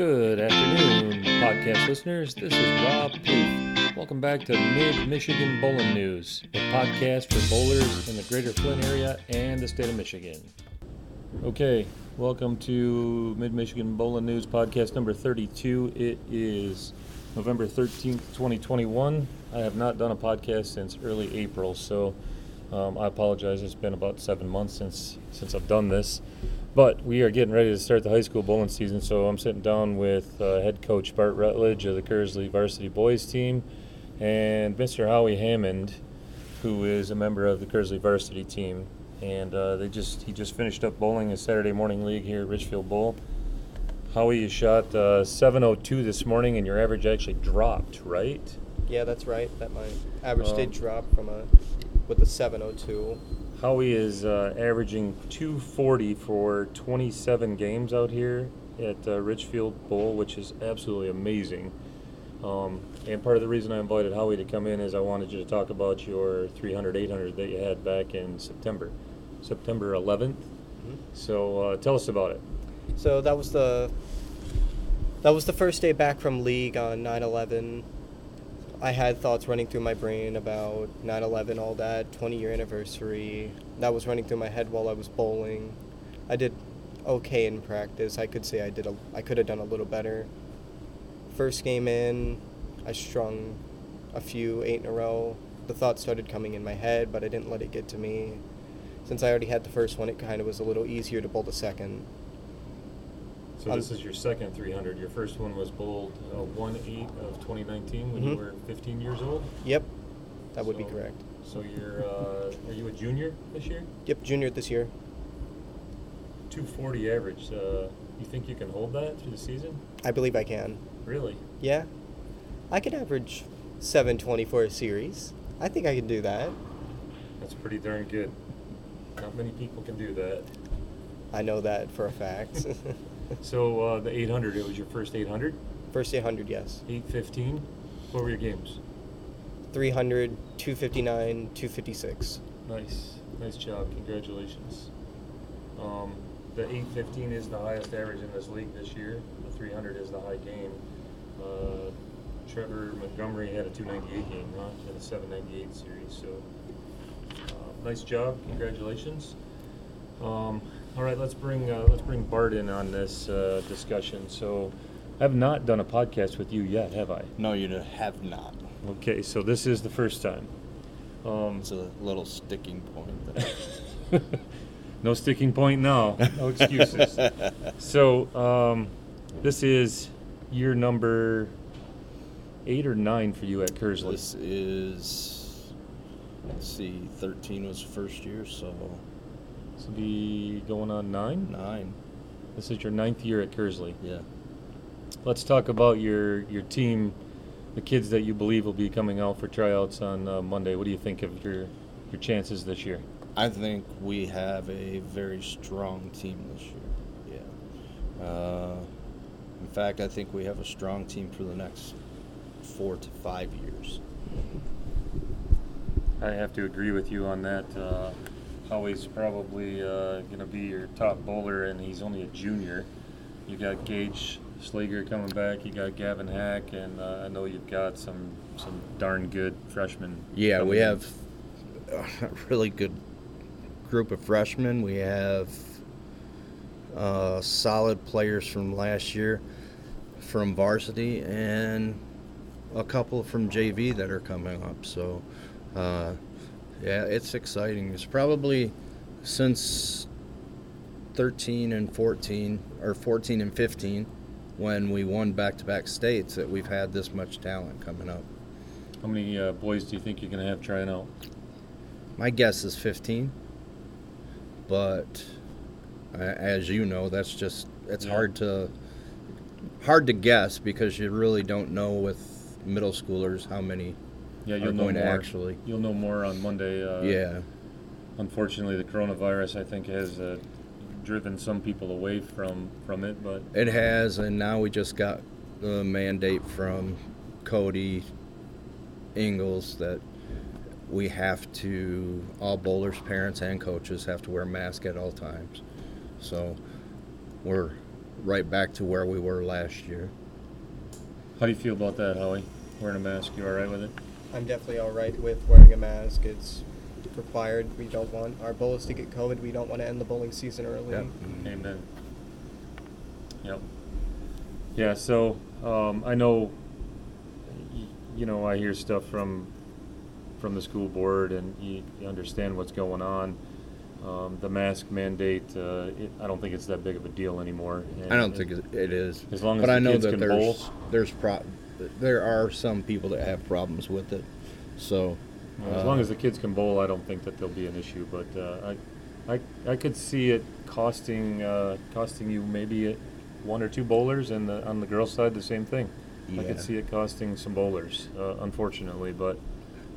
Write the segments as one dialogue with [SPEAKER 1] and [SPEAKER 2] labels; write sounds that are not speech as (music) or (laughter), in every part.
[SPEAKER 1] Good afternoon, podcast listeners. This is Rob Poof. Welcome back to Mid Michigan Bowling News, a podcast for bowlers in the greater Flint area and the state of Michigan. Okay, welcome to Mid Michigan Bowling News podcast number 32. It is November 13th, 2021. I have not done a podcast since early April, so um, I apologize. It's been about seven months since since I've done this. But we are getting ready to start the high school bowling season, so I'm sitting down with uh, head coach Bart Rutledge of the Kearsley varsity boys team and Mr. Howie Hammond, who is a member of the Kearsley varsity team. And uh, they just he just finished up bowling his Saturday morning league here at Richfield Bowl. Howie, you shot uh, 702 this morning, and your average actually dropped, right?
[SPEAKER 2] Yeah, that's right. That my average
[SPEAKER 1] Um,
[SPEAKER 2] did drop from a with a 702.
[SPEAKER 1] Howie is uh, averaging 240 for 27 games out here at uh, Richfield Bowl, which is absolutely amazing. Um, and part of the reason I invited Howie to come in is I wanted you to talk about your 300 800 that you had back in September, September 11th. So uh, tell us about it.
[SPEAKER 2] So that was the that was the first day back from league on 9/11. I had thoughts running through my brain about 9/11, all that 20 year anniversary. That was running through my head while I was bowling. I did okay in practice. I could say I did a, I could have done a little better. First game in, I strung a few eight in a row. The thoughts started coming in my head, but I didn't let it get to me. Since I already had the first one, it kind of was a little easier to bowl the second.
[SPEAKER 1] So
[SPEAKER 2] Um,
[SPEAKER 1] this is your second 300. Your first one was bowled uh, 1 8 of 2019 when you
[SPEAKER 2] Mhm.
[SPEAKER 1] were 15 years old.
[SPEAKER 2] Yep, that would be correct.
[SPEAKER 1] So you're uh, are you a junior this year?
[SPEAKER 2] Yep, junior this year.
[SPEAKER 1] 240 average. Uh, you think you can hold that through the season?
[SPEAKER 2] I believe I can.
[SPEAKER 1] Really?
[SPEAKER 2] Yeah, I could average 720 for a series. I think I can do that.
[SPEAKER 1] That's pretty darn good. Not many people can do that.
[SPEAKER 2] I know that for a fact. (laughs)
[SPEAKER 1] So uh, the 800, it was your first 800,
[SPEAKER 2] First 800, yes.
[SPEAKER 1] 815. What were your games?
[SPEAKER 2] 300, 259, 256.
[SPEAKER 1] Nice, nice job. Congratulations. Um, the 815 is the highest average in this league this year. The 300 is the high game. Uh, Trevor Montgomery had a 298 game, huh? Had a 798 series. So uh, nice job. Congratulations. Um, all right, let's bring uh, let's bring Bart in on this uh, discussion. So, I have not done a podcast with you yet, have I?
[SPEAKER 3] No, you have not.
[SPEAKER 1] Okay, so this is the first time. Um,
[SPEAKER 3] It's a little sticking point. (laughs)
[SPEAKER 1] No sticking point now. No excuses. (laughs) so, um, this is year number eight or nine for you at Kearsley.
[SPEAKER 3] this is, let's see, 13 was first year, so
[SPEAKER 1] This will be going on nine.
[SPEAKER 3] nine.
[SPEAKER 1] This is your ninth year at Kearsley.
[SPEAKER 3] Yeah.
[SPEAKER 1] Let's talk about your your team, the kids that you believe will be coming out for tryouts on uh, Monday. What do you think of your your chances this year?
[SPEAKER 3] I think we have a very strong team this year. Yeah. Uh, in fact, I think we have a strong team for the next four to five years.
[SPEAKER 1] I have to agree with you on that. Uh, Howie's probably uh, going to be your top bowler, and he's only a junior. You got Gage Slager coming back. You got Gavin Hack, and uh, I know you've got some some darn good freshmen.
[SPEAKER 3] Yeah, we
[SPEAKER 1] in.
[SPEAKER 3] have a really good group of freshmen. We have uh, solid players from last year from varsity and a couple from JV that are coming up. So, uh, yeah, it's exciting. It's probably since 13 and 14, or 14 and 15, when we won back to back states, that we've had this much talent coming up.
[SPEAKER 1] How many uh, boys do you think you're going to have trying out?
[SPEAKER 3] My guess is 15, but uh, as you know, that's just it's
[SPEAKER 1] Yeah.
[SPEAKER 3] hard to hard to guess because you really don't know with middle schoolers how many
[SPEAKER 1] Yeah, you'll know more.
[SPEAKER 3] actually.
[SPEAKER 1] You'll know more on Monday. Uh,
[SPEAKER 3] yeah,
[SPEAKER 1] Unfortunately, the coronavirus, I think, has uh, driven some people away from from it. But
[SPEAKER 3] it has, and now we just got the mandate from Cody Ingles that we have to all bowlers, parents, and coaches have to wear masks at all times. So we're right back to where we were last year.
[SPEAKER 1] How do you feel about that, Howie? Wearing a mask, you all right with it?
[SPEAKER 2] I'm definitely all right with wearing a mask. It's required. We don't want our bowlers to get COVID. We don't want to end the bowling season early.
[SPEAKER 3] Yep.
[SPEAKER 1] Amen. Yep. Yeah. So um, I know. You know, I hear stuff from from the school board, and you, you understand what's going on. Um, the mask mandate. Uh, it, I don't think it's that big of a deal anymore.
[SPEAKER 3] I don't
[SPEAKER 1] And
[SPEAKER 3] think it it is.
[SPEAKER 1] As long as
[SPEAKER 3] but
[SPEAKER 1] the
[SPEAKER 3] I know
[SPEAKER 1] kids
[SPEAKER 3] that
[SPEAKER 1] can
[SPEAKER 3] there's
[SPEAKER 1] bowl.
[SPEAKER 3] there's pro- there are some people that have problems with it. So
[SPEAKER 1] Well, As
[SPEAKER 3] uh,
[SPEAKER 1] long as the kids can bowl, I don't think that there'll be an issue. But uh, I, I, I could see it costing uh, costing you maybe one or two bowlers, and the, on the girls' side, the same thing. I could see it costing some bowlers, uh, unfortunately, but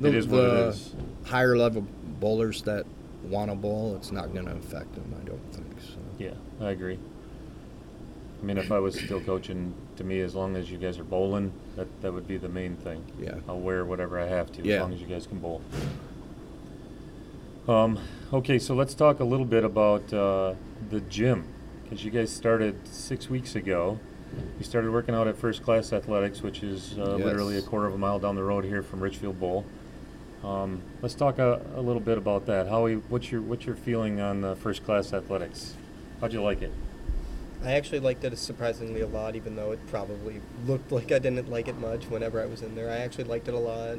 [SPEAKER 3] the,
[SPEAKER 1] it is what
[SPEAKER 3] the
[SPEAKER 1] it is.
[SPEAKER 3] higher level bowlers that want to bowl, it's not going to affect them. I don't think so.
[SPEAKER 1] Yeah, I agree. I mean, if I was still coaching, to me, as long as you guys are bowling, that that would be the main thing.
[SPEAKER 3] Yeah.
[SPEAKER 1] I'll wear whatever I have to,
[SPEAKER 3] Yeah.
[SPEAKER 1] as long as you guys can bowl. Um, okay, so let's talk a little bit about uh, the gym, because you guys started six weeks ago. You started working out at First Class Athletics, which is uh, literally a
[SPEAKER 3] Yes.
[SPEAKER 1] quarter of a mile down the road here from Richfield Bowl. Um, let's talk a, a little bit about that. Howie, what's your what's your feeling on uh, First Class Athletics? How'd you like it?
[SPEAKER 2] I actually liked it surprisingly a lot, even though it probably looked like I didn't like it much whenever I was in there. I actually liked it a lot.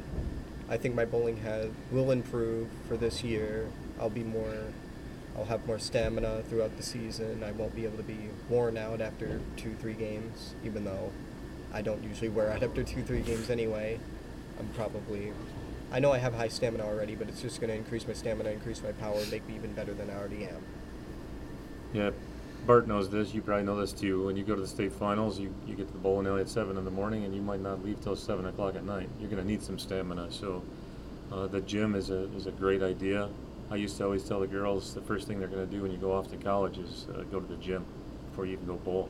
[SPEAKER 2] I think my bowling has will improve for this year. I'll be more, I'll have more stamina throughout the season. I won't be able to be worn out after two, three games, even though I don't usually wear out after two, three games anyway. I'm probably, I know I have high stamina already, but it's just going to increase my stamina, increase my power, make me even better than I already am.
[SPEAKER 1] Yeah, Bart knows this. You probably know this too. When you go to the state finals, you, you get to the bowling alley at seven in the morning, and you might not leave till seven o'clock at night. You're going to need some stamina. So, uh, the gym is a is a great idea. I used to always tell the girls the first thing they're going to do when you go off to college is uh, go to the gym before you even go bowl.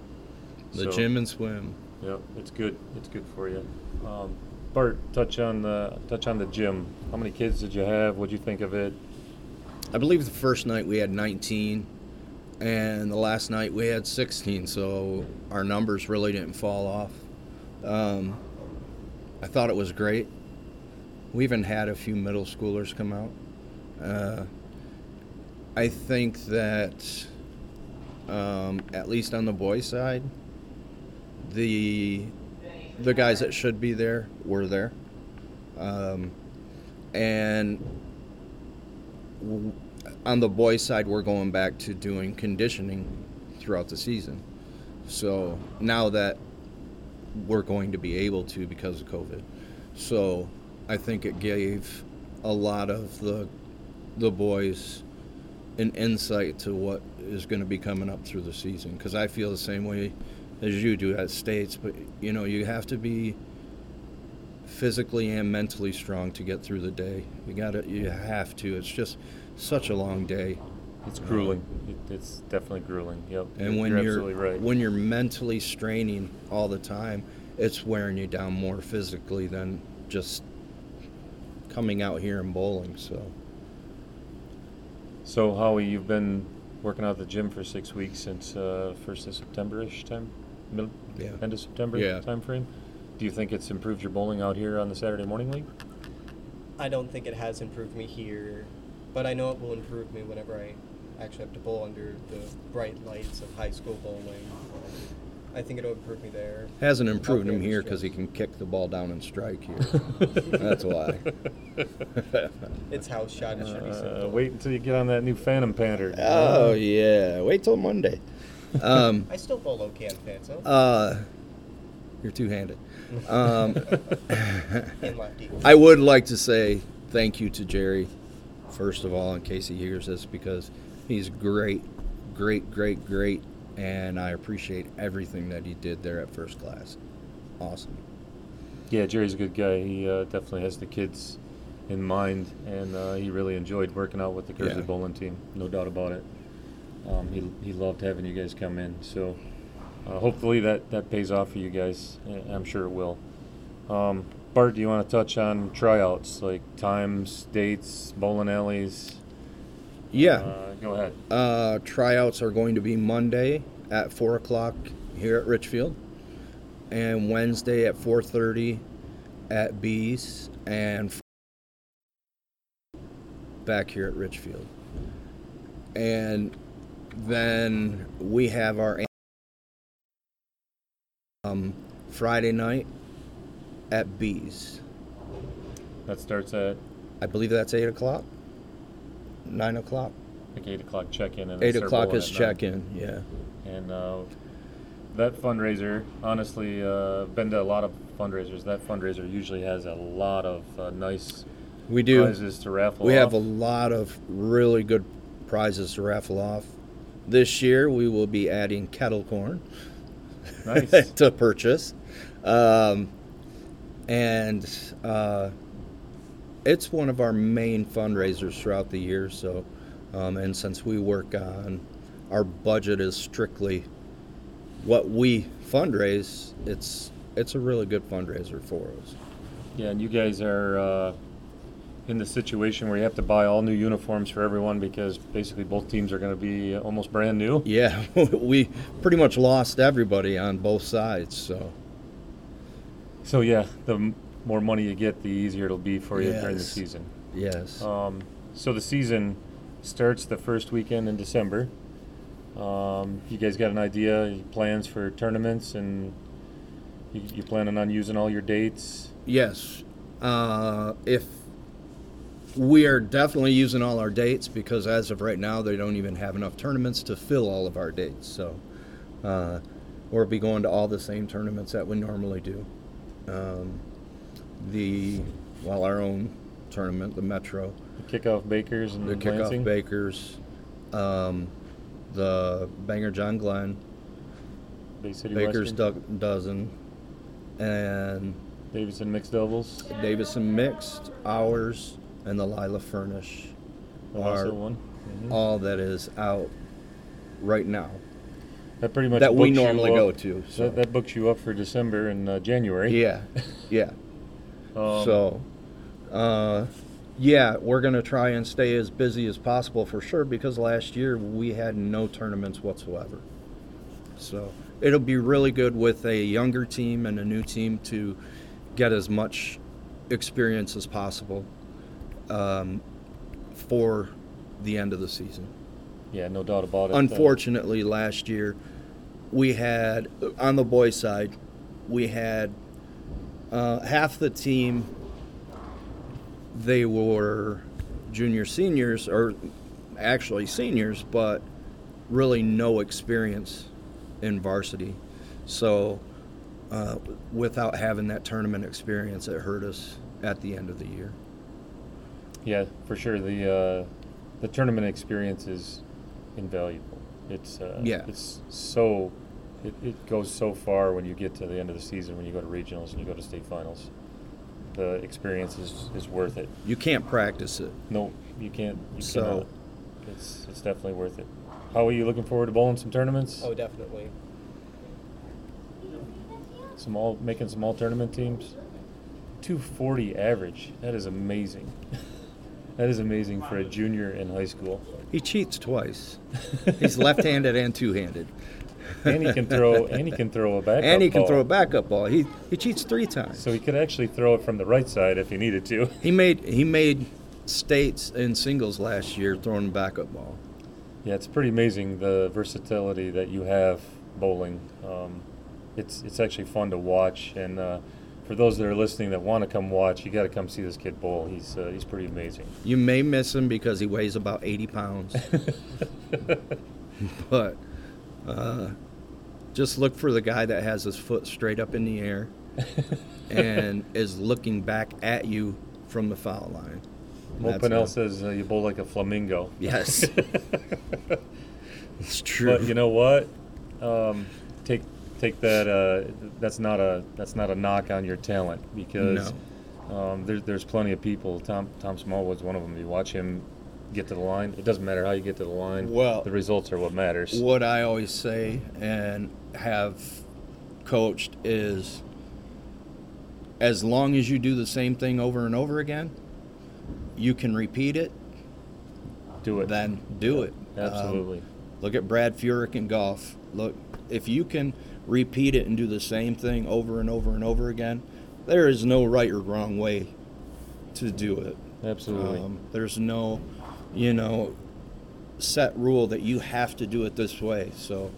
[SPEAKER 3] The
[SPEAKER 1] So,
[SPEAKER 3] gym and swim.
[SPEAKER 1] Yep, it's good. It's good for you. Um, Bart, touch on the touch on the gym. How many kids did you have? What'd you think of it?
[SPEAKER 3] I believe the first night we had 19, and the last night we had 16. So our numbers really didn't fall off. Um, I thought it was great. We even had a few middle schoolers come out. Uh, I think that, um, at least on the boys' side, the the guys that should be there were there, um, and w- on the boys' side, we're going back to doing conditioning throughout the season. So now that we're going to be able to because of COVID, so I think it gave a lot of the the boys an insight to what is going to be coming up through the season. Because I feel the same way as you do at states, but you know you have to be physically and mentally strong to get through the day. You got to you have to. It's just such a long day.
[SPEAKER 1] It's grueling. It, it's definitely grueling. Yep.
[SPEAKER 3] And when
[SPEAKER 1] you're
[SPEAKER 3] you're,
[SPEAKER 1] absolutely right.
[SPEAKER 3] when you're mentally straining all the time, it's wearing you down more physically than just coming out here and bowling. So
[SPEAKER 1] So Howie, you've been working out at the gym for six weeks since uh, first of September-ish time, middle,
[SPEAKER 3] Yeah.
[SPEAKER 1] end of September
[SPEAKER 3] Yeah.
[SPEAKER 1] time frame. Do you think it's improved your bowling out here on the Saturday morning league?
[SPEAKER 2] I don't think it has improved me here, but I know it will improve me whenever I actually have to bowl under the bright lights of high school bowling. I think it'll improve me there.
[SPEAKER 3] hasn't improved him here because he can kick the ball down and strike here. (laughs) That's why.
[SPEAKER 2] It's house shot. It should be
[SPEAKER 1] Uh,
[SPEAKER 2] simple.
[SPEAKER 1] wait until you get on that new Phantom pattern.
[SPEAKER 3] oh yeah, wait till Monday. Um, (laughs)
[SPEAKER 2] I still bowl okay on Phantom.
[SPEAKER 3] uh, you're two-handed. (laughs) Um,
[SPEAKER 2] in lefty.
[SPEAKER 3] I would like to say thank you to Jerry, first of all, in case he hears this, because he's great, great, great, great, and I appreciate everything that he did there at first class. Awesome.
[SPEAKER 1] Yeah, Jerry's a good guy. He uh, definitely has the kids in mind, and uh, he really enjoyed working out with the Kearsley
[SPEAKER 3] Yeah.
[SPEAKER 1] bowling team. No doubt about it. Um, he he loved having you guys come in. So uh, hopefully that that pays off for you guys. I'm sure it will. Um, Bart, do you want to touch on tryouts like times, dates, bowling alleys?
[SPEAKER 3] Yeah.
[SPEAKER 1] Uh, go ahead.
[SPEAKER 3] Uh, tryouts are going to be Monday at four o'clock here at Richfield, and Wednesday at 4:30 at Bees, and back here at Richfield. And then we have our um, Friday night at Bees.
[SPEAKER 1] That starts at
[SPEAKER 3] I believe that's eight o'clock, nine o'clock.
[SPEAKER 1] like eight o'clock check-in and
[SPEAKER 3] Eight o'clock is check-in. Yeah.
[SPEAKER 1] And uh, that fundraiser, honestly, uh, been to a lot of fundraisers. That fundraiser usually has a lot of uh, nice
[SPEAKER 3] We do.
[SPEAKER 1] prizes to raffle.
[SPEAKER 3] We have a
[SPEAKER 1] off.
[SPEAKER 3] lot of really good prizes to raffle off. This year we will be adding kettle corn
[SPEAKER 1] nice. (laughs)
[SPEAKER 3] to purchase. Um, and uh, it's one of our main fundraisers throughout the year. So, um, and since we work on our budget is strictly what we fundraise, it's it's a really good fundraiser for us.
[SPEAKER 1] Yeah, and you guys are uh, in the situation where you have to buy all new uniforms for everyone because basically both teams are going to be almost brand new.
[SPEAKER 3] Yeah, (laughs) we pretty much lost everybody on both sides. So
[SPEAKER 1] So yeah, the m- more money you get, the easier it'll be for you during the
[SPEAKER 3] Yes.
[SPEAKER 1] season.
[SPEAKER 3] yes,
[SPEAKER 1] Um, so the season starts the first weekend in December. Um, you guys got an idea, your plans for tournaments, and you, you planning on using all your dates?
[SPEAKER 3] yes. Uh, if we are definitely using all our dates because as of right now, they don't even have enough tournaments to fill all of our dates. So uh, we'll be going to all the same tournaments that we normally do. Um, the well, our own tournament, the Metro.
[SPEAKER 1] The kickoff bakers and
[SPEAKER 3] the kickoff
[SPEAKER 1] Lansing?
[SPEAKER 3] bakers, um, the Bangor John Glenn,
[SPEAKER 1] Bay City
[SPEAKER 3] Baker's do- dozen, and
[SPEAKER 1] Davison mixed doubles.
[SPEAKER 3] Davison mixed, ours, and the Lila Furnish are
[SPEAKER 1] one. Mhm.
[SPEAKER 3] all that is out right now
[SPEAKER 1] That pretty much
[SPEAKER 3] that we normally go to. So
[SPEAKER 1] That, that books you up for December and uh, January.
[SPEAKER 3] yeah, yeah. (laughs)
[SPEAKER 1] Um,
[SPEAKER 3] so, uh, yeah, we're gonna try and stay as busy as possible for sure because last year we had no tournaments whatsoever. So it'll be really good with a younger team and a new team to get as much experience as possible um, for the end of the season.
[SPEAKER 1] Yeah, no doubt about it. Uh,
[SPEAKER 3] Unfortunately, last year we had on the boys' side we had uh, half the team. They were junior seniors, or actually seniors, but really no experience in varsity. So, uh, without having that tournament experience, it hurt us at the end of the year.
[SPEAKER 1] Yeah, for sure. The uh, the tournament experience is invaluable. It's uh,
[SPEAKER 3] Yeah.
[SPEAKER 1] It's so it, it goes so far when you get to the end of the season when you go to regionals and you go to state finals. The experience is, is worth it.
[SPEAKER 3] You can't practice it.
[SPEAKER 1] No, you can't. You
[SPEAKER 3] So-
[SPEAKER 1] cannot. It's it's definitely worth it. How are you looking forward to bowling some tournaments?
[SPEAKER 2] Oh, definitely.
[SPEAKER 1] Some all making some all tournament teams. 240 average. That is amazing. (laughs) that is amazing for a junior in high school.
[SPEAKER 3] He cheats twice. He's left-handed and two-handed.
[SPEAKER 1] and he can throw and he can throw a backup
[SPEAKER 3] and he can
[SPEAKER 1] ball.
[SPEAKER 3] throw a backup ball. He he cheats three times.
[SPEAKER 1] So he could actually throw it from the right side if he needed to.
[SPEAKER 3] he made he made states in singles last year throwing a backup ball.
[SPEAKER 1] Yeah, it's pretty amazing the versatility that you have bowling. Um, it's it's actually fun to watch, and uh, for those that are listening that want to come watch, you got to come see this kid bowl. He's uh, he's pretty amazing.
[SPEAKER 3] You may miss him because he weighs about 80 pounds, (laughs) but uh, just look for the guy that has his foot straight up in the air (laughs) and is looking back at you from the foul line.
[SPEAKER 1] Mo
[SPEAKER 3] Pinel
[SPEAKER 1] says uh, you bowl like a flamingo.
[SPEAKER 3] Yes. (laughs) It's true.
[SPEAKER 1] But you know what? Um, take take that. Uh, that's not a that's not a knock on your talent because um, there, there's plenty of people. Tom Tom Smallwood's one of them. You watch him get to the line. It doesn't matter how you get to the line.
[SPEAKER 3] Well-
[SPEAKER 1] the results are what matters.
[SPEAKER 3] What I always say and have coached is as long as you do the same thing over and over again, you can repeat it,
[SPEAKER 1] Do it.
[SPEAKER 3] then do it. Um,
[SPEAKER 1] Absolutely.
[SPEAKER 3] look at Brad Furyk in golf. Look, if you can repeat it and do the same thing over and over and over again, there is no right or wrong way to do it.
[SPEAKER 1] Absolutely.
[SPEAKER 3] Um, there's no, you know, set rule that you have to do it this way. So,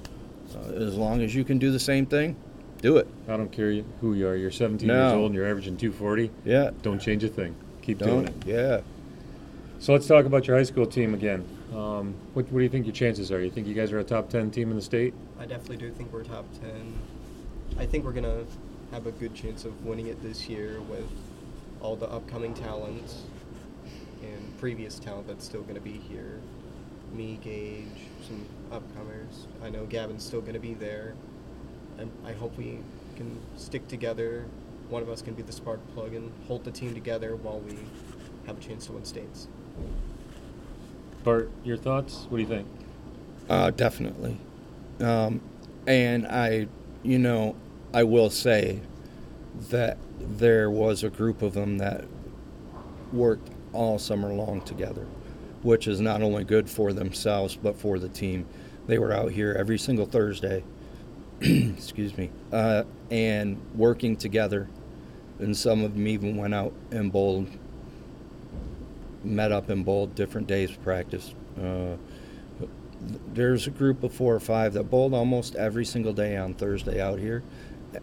[SPEAKER 3] uh, as long as you can do the same thing, do it.
[SPEAKER 1] I don't care who you are. You're 17 years old and you're averaging 240.
[SPEAKER 3] Yeah.
[SPEAKER 1] Don't change a thing. Keep doing
[SPEAKER 3] Don't.
[SPEAKER 1] it.
[SPEAKER 3] Yeah.
[SPEAKER 1] So let's talk about your high school team again. Um, what, what do you think your chances are? You think you guys are a top 10 team in the state?
[SPEAKER 2] I definitely do think we're top 10. I think we're going to have a good chance of winning it this year with all the upcoming talent and previous talent that's still going to be here. Me, Gage, some upcomers. I know Gavin's still going to be there. I hope we can stick together. One of us can be the spark plug and hold the team together while we have a chance to win states.
[SPEAKER 1] Bart, your thoughts? What do you think?
[SPEAKER 3] Uh, definitely. Um, and I, you know, I will say that there was a group of them that worked all summer long together, which is not only good for themselves but for the team. They were out here every single Thursday, (clears throat) excuse me, uh, and working together. And some of them even went out and bowled, met up in bowled different days of practice. Uh, there's a group of four or five that bowled almost every single day on Thursday out here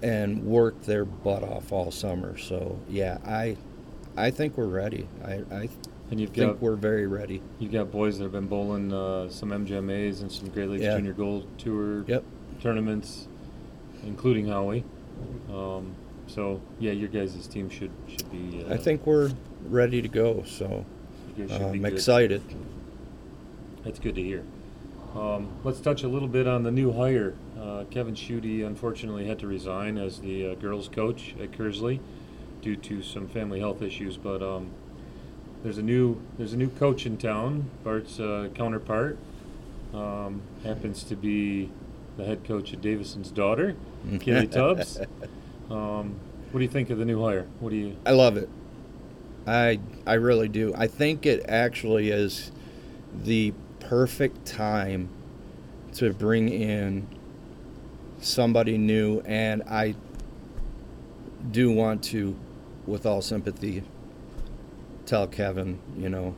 [SPEAKER 3] and worked their butt off all summer. So yeah, I I think we're ready. I, I
[SPEAKER 1] And you've
[SPEAKER 3] think
[SPEAKER 1] got
[SPEAKER 3] we're very ready.
[SPEAKER 1] you've got boys that have been bowling uh, some MGMA's and some Great Lakes
[SPEAKER 3] Yeah.
[SPEAKER 1] Junior Gold Tour
[SPEAKER 3] Yep.
[SPEAKER 1] tournaments, including Howie. Um, so yeah, your guys' team should should be. Uh,
[SPEAKER 3] I think we're ready to go. So
[SPEAKER 1] should
[SPEAKER 3] I'm
[SPEAKER 1] good.
[SPEAKER 3] excited.
[SPEAKER 1] That's good to hear. Um, let's touch a little bit on the new hire. Uh, Kevin Schutte unfortunately had to resign as the uh, girls' coach at Kearsley due to some family health issues. But um, there's a new there's a new coach in town. Bart's uh, counterpart um, happens to be the head coach of Davison's daughter, Kelly (laughs) Tubbs. Um, what do you think of the new hire? What do you?
[SPEAKER 3] I love it. I I really do. I think it actually is the perfect time to bring in somebody new and I do want to with all sympathy tell Kevin, you know,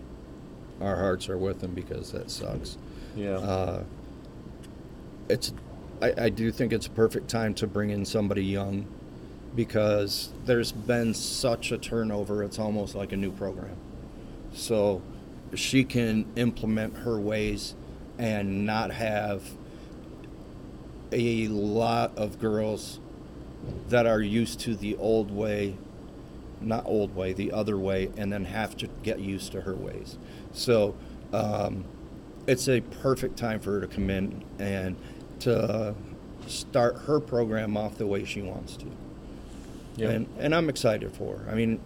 [SPEAKER 3] our hearts are with him because that sucks.
[SPEAKER 1] Yeah.
[SPEAKER 3] Uh, it's I, I do think it's a perfect time to bring in somebody young because there's been such a turnover it's almost like a new program. So she can implement her ways and not have a lot of girls that are used to the old way not old way the other way and then have to get used to her ways. So um, it's a perfect time for her to come in and to start her program off the way she wants to
[SPEAKER 1] yep.
[SPEAKER 3] and and I'm excited for her. I mean,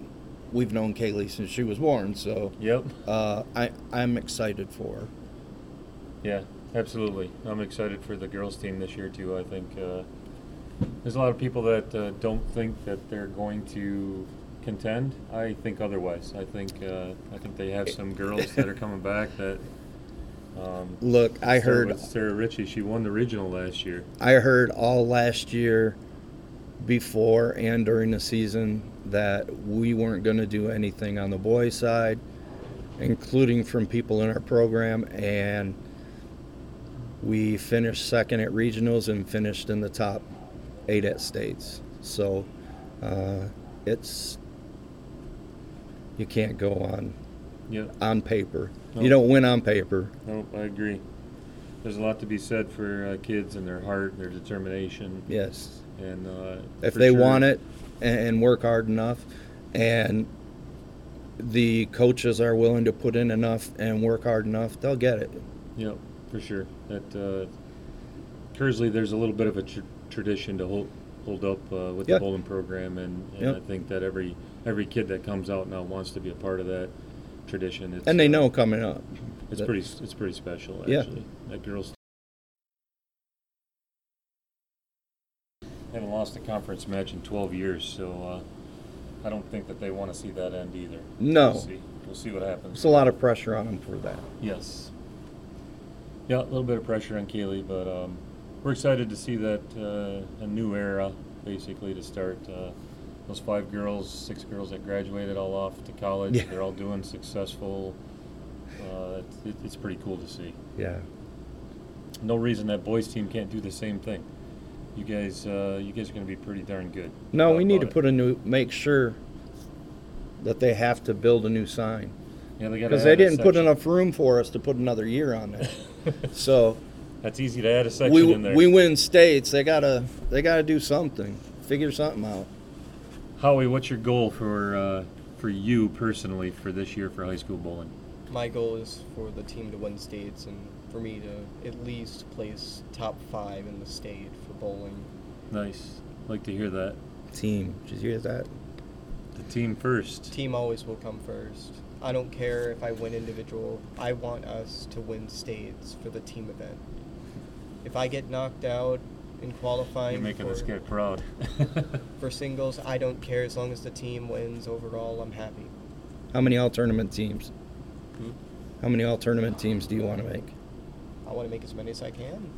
[SPEAKER 3] we've known Kaylee since she was born, so
[SPEAKER 1] yep.
[SPEAKER 3] uh, I I'm excited for her.
[SPEAKER 1] Yeah, absolutely. I'm excited for the girls' team this year too. I think uh, there's a lot of people that uh, don't think that they're going to contend. I think otherwise. I think uh, I think they have some girls that are coming back that. Um,
[SPEAKER 3] Look, I heard
[SPEAKER 1] Sarah Ritchie. She won the regional last year.
[SPEAKER 3] I heard all last year, before and during the season, that we weren't going to do anything on the boys' side, including from people in our program, and we finished second at regionals and finished in the top eight at states. So uh, it's you can't go on
[SPEAKER 1] Yep.
[SPEAKER 3] on paper.
[SPEAKER 1] No.
[SPEAKER 3] You don't win on paper.
[SPEAKER 1] Nope. I agree. There's a lot to be said for uh, kids and their heart, and their determination,
[SPEAKER 3] Yes.
[SPEAKER 1] And uh,
[SPEAKER 3] if they
[SPEAKER 1] sure-
[SPEAKER 3] want it and, work hard enough and the coaches are willing to put in enough and work hard enough they'll get it
[SPEAKER 1] Yep, for sure. That uh, Kearsley, there's a little bit of a tr- tradition to hold hold up uh, with
[SPEAKER 3] Yeah.
[SPEAKER 1] the bowling program, and, and
[SPEAKER 3] Yep.
[SPEAKER 1] I think that every every kid that comes out now wants to be a part of that tradition. It's,
[SPEAKER 3] and they
[SPEAKER 1] uh,
[SPEAKER 3] know coming up
[SPEAKER 1] it's
[SPEAKER 3] that-
[SPEAKER 1] pretty it's pretty special
[SPEAKER 3] Yeah.
[SPEAKER 1] actually. That girls lost a conference match in 12 years, so uh, I don't think that they want to see that end either.
[SPEAKER 3] No.
[SPEAKER 1] we'll see. We'll see what happens.
[SPEAKER 3] there's a lot of pressure on them for that
[SPEAKER 1] Yes. Yeah, a little bit of pressure on Keeley, but um, we're excited to see that uh, a new era, basically, to start. Uh, those five girls, six girls that graduated all off to college,
[SPEAKER 3] Yeah.
[SPEAKER 1] they're all doing successful. Uh, it, it's pretty cool to see.
[SPEAKER 3] Yeah.
[SPEAKER 1] No reason that boys team can't do the same thing. You guys, uh, you guys are going to be pretty darn good.
[SPEAKER 3] No, we need to
[SPEAKER 1] it.
[SPEAKER 3] put a new, make sure that they have to build a new sign.
[SPEAKER 1] Yeah, they got
[SPEAKER 3] Because they didn't put enough room for us to put another year on there. (laughs) so
[SPEAKER 1] That's easy to add a section
[SPEAKER 3] we
[SPEAKER 1] in there.
[SPEAKER 3] we win states. They gotta they gotta do something. Figure something out.
[SPEAKER 1] Howie, what's your goal for uh, for you personally for this year for high school bowling?
[SPEAKER 2] My goal is for the team to win states and for me to at least place top five in the state for bowling.
[SPEAKER 1] Nice. Like to hear that.
[SPEAKER 3] Team, did you hear that?
[SPEAKER 1] The team first.
[SPEAKER 2] Team always will come first. I don't care if I win individual. I want us to win states for the team event. If I get knocked out in qualifying
[SPEAKER 1] You're making
[SPEAKER 2] for,
[SPEAKER 1] this guy proud. (laughs)
[SPEAKER 2] for singles, I don't care as long as the team wins overall. I'm happy.
[SPEAKER 3] How many all tournament teams?
[SPEAKER 2] Hmm?
[SPEAKER 3] How many all tournament teams do you want to make?
[SPEAKER 2] I want to make as many as I can,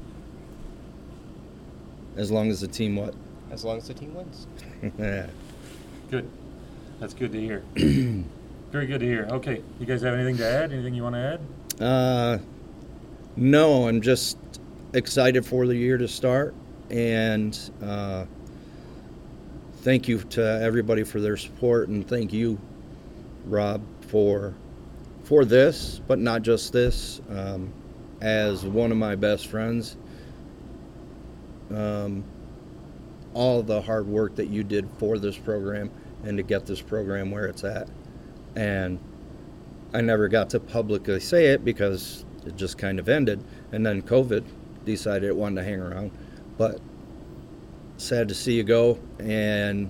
[SPEAKER 3] As long as the team what?
[SPEAKER 2] as long as the team wins.
[SPEAKER 3] yeah. (laughs)
[SPEAKER 1] good. That's good to hear. (clears throat) Very good to hear. Okay, you guys have anything to add? Anything you want to add?
[SPEAKER 3] Uh, no, I'm just excited for the year to start, and uh, thank you to everybody for their support, and thank you, Rob, for for this, but not just this. Um, as one of my best friends, um, all the hard work that you did for this program and to get this program where it's at, and I never got to publicly say it because it just kind of ended. And then COVID decided it wanted to hang around. But sad to see you go and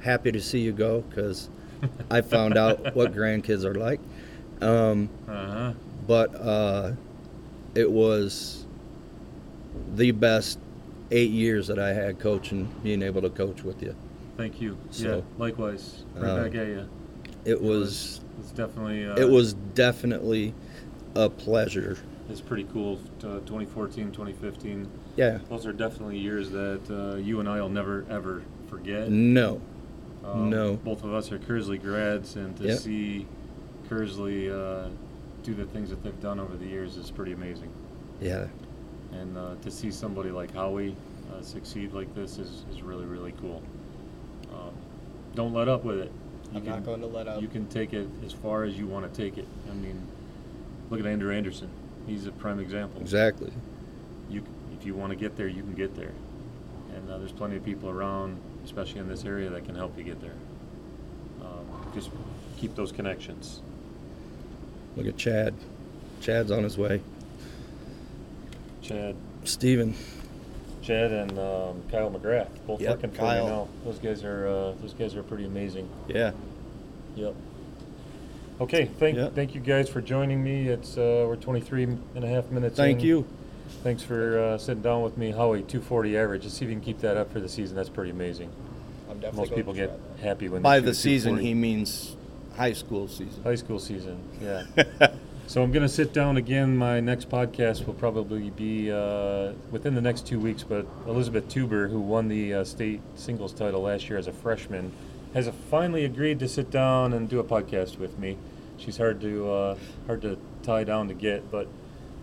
[SPEAKER 3] happy to see you go because I found out what (laughs) grandkids are like. Um,
[SPEAKER 1] Uh huh.
[SPEAKER 3] but uh, it was the best eight years that I had coaching, being able to coach with you.
[SPEAKER 1] Thank you.
[SPEAKER 3] So,
[SPEAKER 1] yeah, likewise. Right
[SPEAKER 3] uh,
[SPEAKER 1] back at you.
[SPEAKER 3] It was
[SPEAKER 1] It's definitely. Uh,
[SPEAKER 3] it was definitely a pleasure.
[SPEAKER 1] It's pretty cool. Uh, 2014, 2015.
[SPEAKER 3] Yeah.
[SPEAKER 1] Those are definitely years that uh, you and I will never ever forget.
[SPEAKER 3] No.
[SPEAKER 1] Um,
[SPEAKER 3] No.
[SPEAKER 1] Both of us are Kearsley grads, and to
[SPEAKER 3] Yep.
[SPEAKER 1] see Kearsley uh, do the things that they've done over the years is pretty amazing.
[SPEAKER 3] Yeah.
[SPEAKER 1] And uh, to see somebody like Howie uh, succeed like this is, is really, really cool. Um, don't let up with it. You
[SPEAKER 2] I'm not going to let up.
[SPEAKER 1] You can take it as far as you want to take it. I mean, look at Andrew Anderson. He's a prime example.
[SPEAKER 3] Exactly.
[SPEAKER 1] You, if you want to get there, you can get there. And uh, there's plenty of people around, especially in this area, that can help you get there. Um, just keep those connections.
[SPEAKER 3] Look at Chad. Chad's on his way.
[SPEAKER 1] Chad,
[SPEAKER 3] Steven.
[SPEAKER 1] Chad, and um, Kyle McGrath both
[SPEAKER 3] Yep,
[SPEAKER 1] working for
[SPEAKER 3] Kyle.
[SPEAKER 1] me now. Those guys are uh, those guys are pretty amazing.
[SPEAKER 3] Yeah.
[SPEAKER 1] Yep. Okay, thank
[SPEAKER 3] Yeah.
[SPEAKER 1] thank you guys for joining me. It's uh, we're 23 and a half minutes.
[SPEAKER 3] Thank
[SPEAKER 1] in.
[SPEAKER 3] you.
[SPEAKER 1] Thanks for uh, sitting down with me, Howie. 240 average. Let's see if you can keep that up for the season. That's pretty amazing.
[SPEAKER 2] I'm definitely
[SPEAKER 1] Most
[SPEAKER 2] going
[SPEAKER 1] people
[SPEAKER 2] to
[SPEAKER 1] get
[SPEAKER 2] try that.
[SPEAKER 1] happy when
[SPEAKER 3] By
[SPEAKER 1] they
[SPEAKER 3] the season, he means high school season.
[SPEAKER 1] high school season. Yeah. (laughs) So I'm going to sit down again. My next podcast will probably be uh, within the next two weeks. But Elizabeth Tuber, who won the uh, state singles title last year as a freshman, has finally agreed to sit down and do a podcast with me. She's hard to uh, hard to tie down to get, but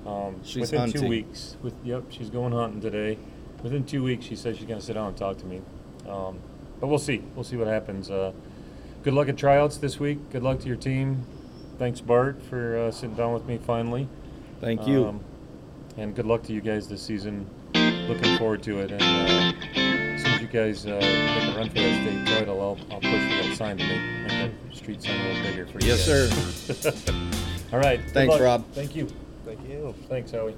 [SPEAKER 1] um,
[SPEAKER 3] She's
[SPEAKER 1] within two weeks, with yep, she's going hunting today. Within two weeks, she says she's going to sit down and talk to me. Um, but we'll see. We'll see what happens. Uh, good luck at tryouts this week. Good luck to your team. Thanks, Bart, for uh, sitting down with me finally.
[SPEAKER 3] Thank you.
[SPEAKER 1] Um, and good luck to you guys this season. Looking forward to it. And uh, as soon as you guys uh, make a run for that state title, I'll, I'll push for that sign to make, make that street sign a little bigger for you
[SPEAKER 3] Yes,
[SPEAKER 1] guys. (laughs) All right.
[SPEAKER 3] Thanks. Rob.
[SPEAKER 1] Thank you.
[SPEAKER 2] Thank you.
[SPEAKER 1] Thanks, Howie.